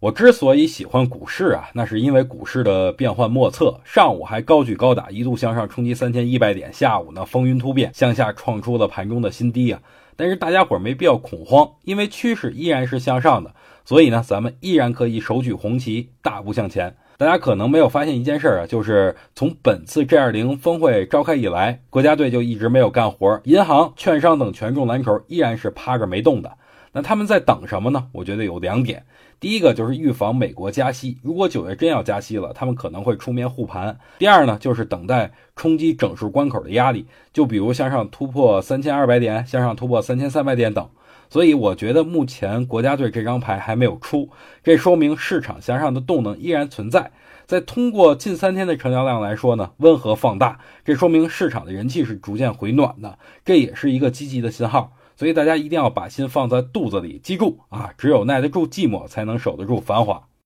我之所以喜欢股市啊，那是因为股市的变幻莫测，上午还高举高打，一度向上冲击三千一百点，下午呢风云突变，向下创出了盘中的新低啊。但是大家伙没必要恐慌，因为趋势依然是向上的，所以呢，咱们依然可以手举红旗，大步向前。大家可能没有发现一件事啊，就是从本次 G20 峰会召开以来，国家队就一直没有干活，银行、券商等权重蓝筹依然是趴着没动的。那他们在等什么呢？我觉得有两点，第一个就是预防美国加息，如果九月真要加息了，他们可能会出面护盘；第二呢，就是等待冲击整数关口的压力，就比如向上突破三千二百点，向上突破三千三百点等。所以我觉得目前国家队这张牌还没有出，这说明市场向上的动能依然存在。在通过近三天的成交量来说呢，温和放大，这说明市场的人气是逐渐回暖的，这也是一个积极的信号。所以大家一定要把心放在肚子里，记住啊，只有耐得住寂寞，才能守得住繁华。